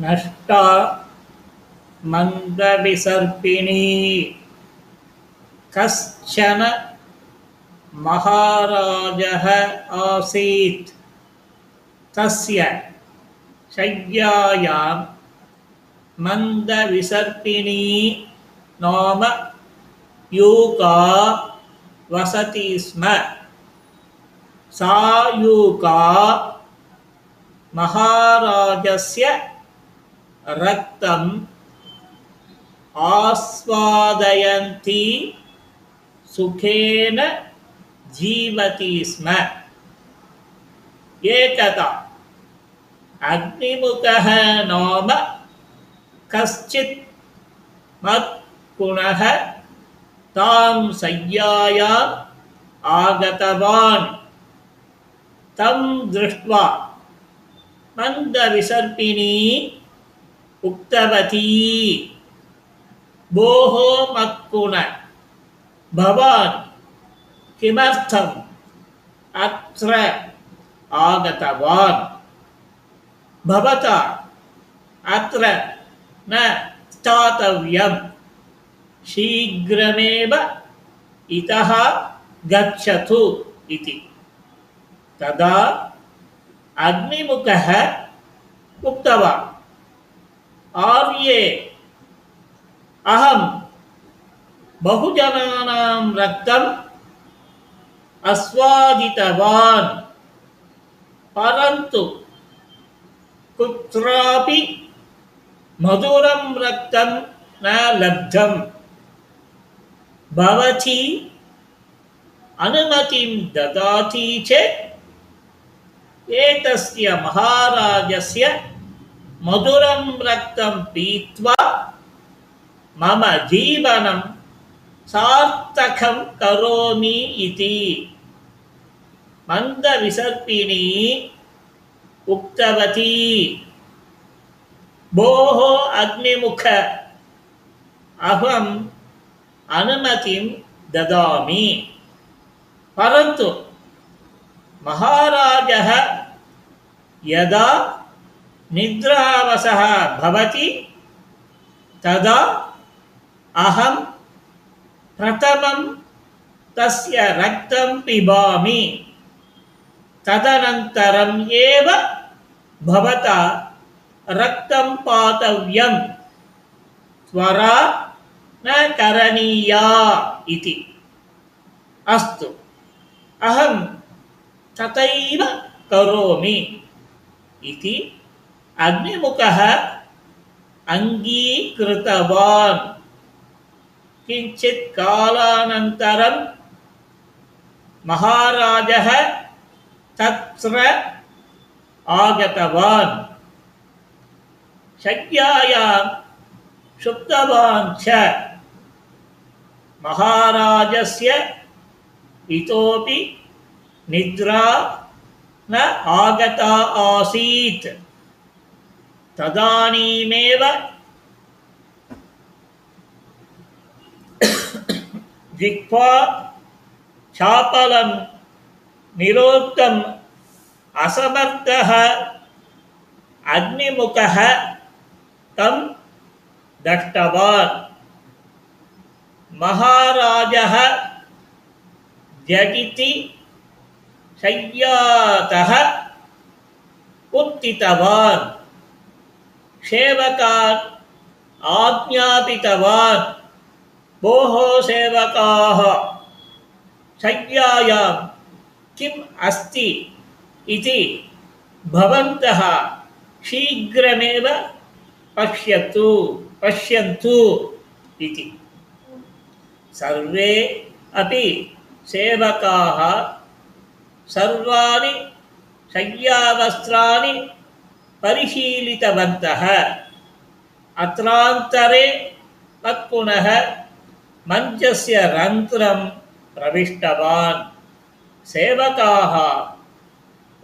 नष्टा मन्दविसर्पिणी। कश्चन महाराजः आसीत्। तस्य शय्यायां नाम यूका वसति स्म। सा यूका महाराजस्य रक्तम् आस्वादयन्ती, सुखेन जीवति स्म। एकदा अग्निमुखः नाम कश्चित् मत्कुणः तां शय्यायाम् आगतवान्। तं दृष्ट्वा मन्दविसर्पिणी उक्तवती। भोः मत्कुण भवान् किमर्थम् अत्र आगतवान्? भवता अत्र न स्थातव्यं शीघ्रमेव इतः गच्छतु इति। तदा अग्निमुखः उक्तवान्। आर्ये। अहम बहुजनानां रक्तम् आस्वादितवान्। परन्तु कुत्रापि मधुरं रक्तं न लब्धं भवती अनुमतिं ददाति चेत् एतस्य महाराजस्य मधुरं रक्तं पीत्वा मम जीवनं सार्थकं करोमि इति। मन्दविसर्पिणी उक्तवती। भोः अग्निमुख। अहम् अनुमतिं ददामि। परन्तु महाराजः यदा निद्रावसः भवति, तदा अहं प्रथमं तस्य रक्तं पिबामि। तदनन्तरम् एव भवता रक्तं पातव्यं त्वरा न करणीया इति। अस्तु, अहं तथैव करोमि इति अग्निमुखः अङ्गीकृतवान् किञ्चित् कालानन्तरं महाराजः तत्र आगतवान्। शय्यायां शुद्धवान् च। महाराजस्य इतोपि निद्रा न आगता आसीत्। तदानीमेव जिह्वा चापलं निरोक्तम् असमर्थः अग्निमुखः तं दष्टवान्। महाराजः जगिति शय्यातः उत्थितवान्। सेवकान् आज्ञापितवान्। भोः सेवकाः। शय्यायां किम् अस्ति इति भवन्तः शीघ्रमेव पश्यतु, पश्यन्तु इति। सर्वे अपि सेवकाः, सर्वाणि शय्यावस्त्राणि பரிசீலிதவந்தக அத்ராந்தரே மத்புனக மஞ்சஸ்ய ரந்திரம் பிரவிஷ்டவான். சேவகாக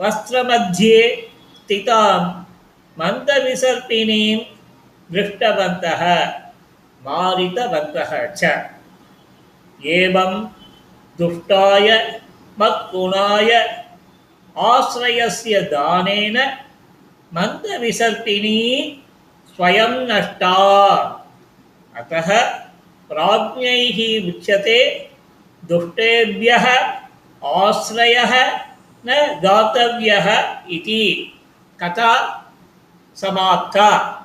வஸ்திரமத்தியே ஸ்திதாம் மந்தவிசர்பிணீம் திருஷ்டவந்தக மாரிதவந்தக ச ஏவம் துஷ்டாய மத்குணாய ஆசிரயஸ்ய தானேன मन्दविसर्पिणी स्वयं नष्टा। अतः प्राज्ञैः उच्यते दुष्टेभ्यः आश्रयः न दातव्यः इति। कथा समाप्ता।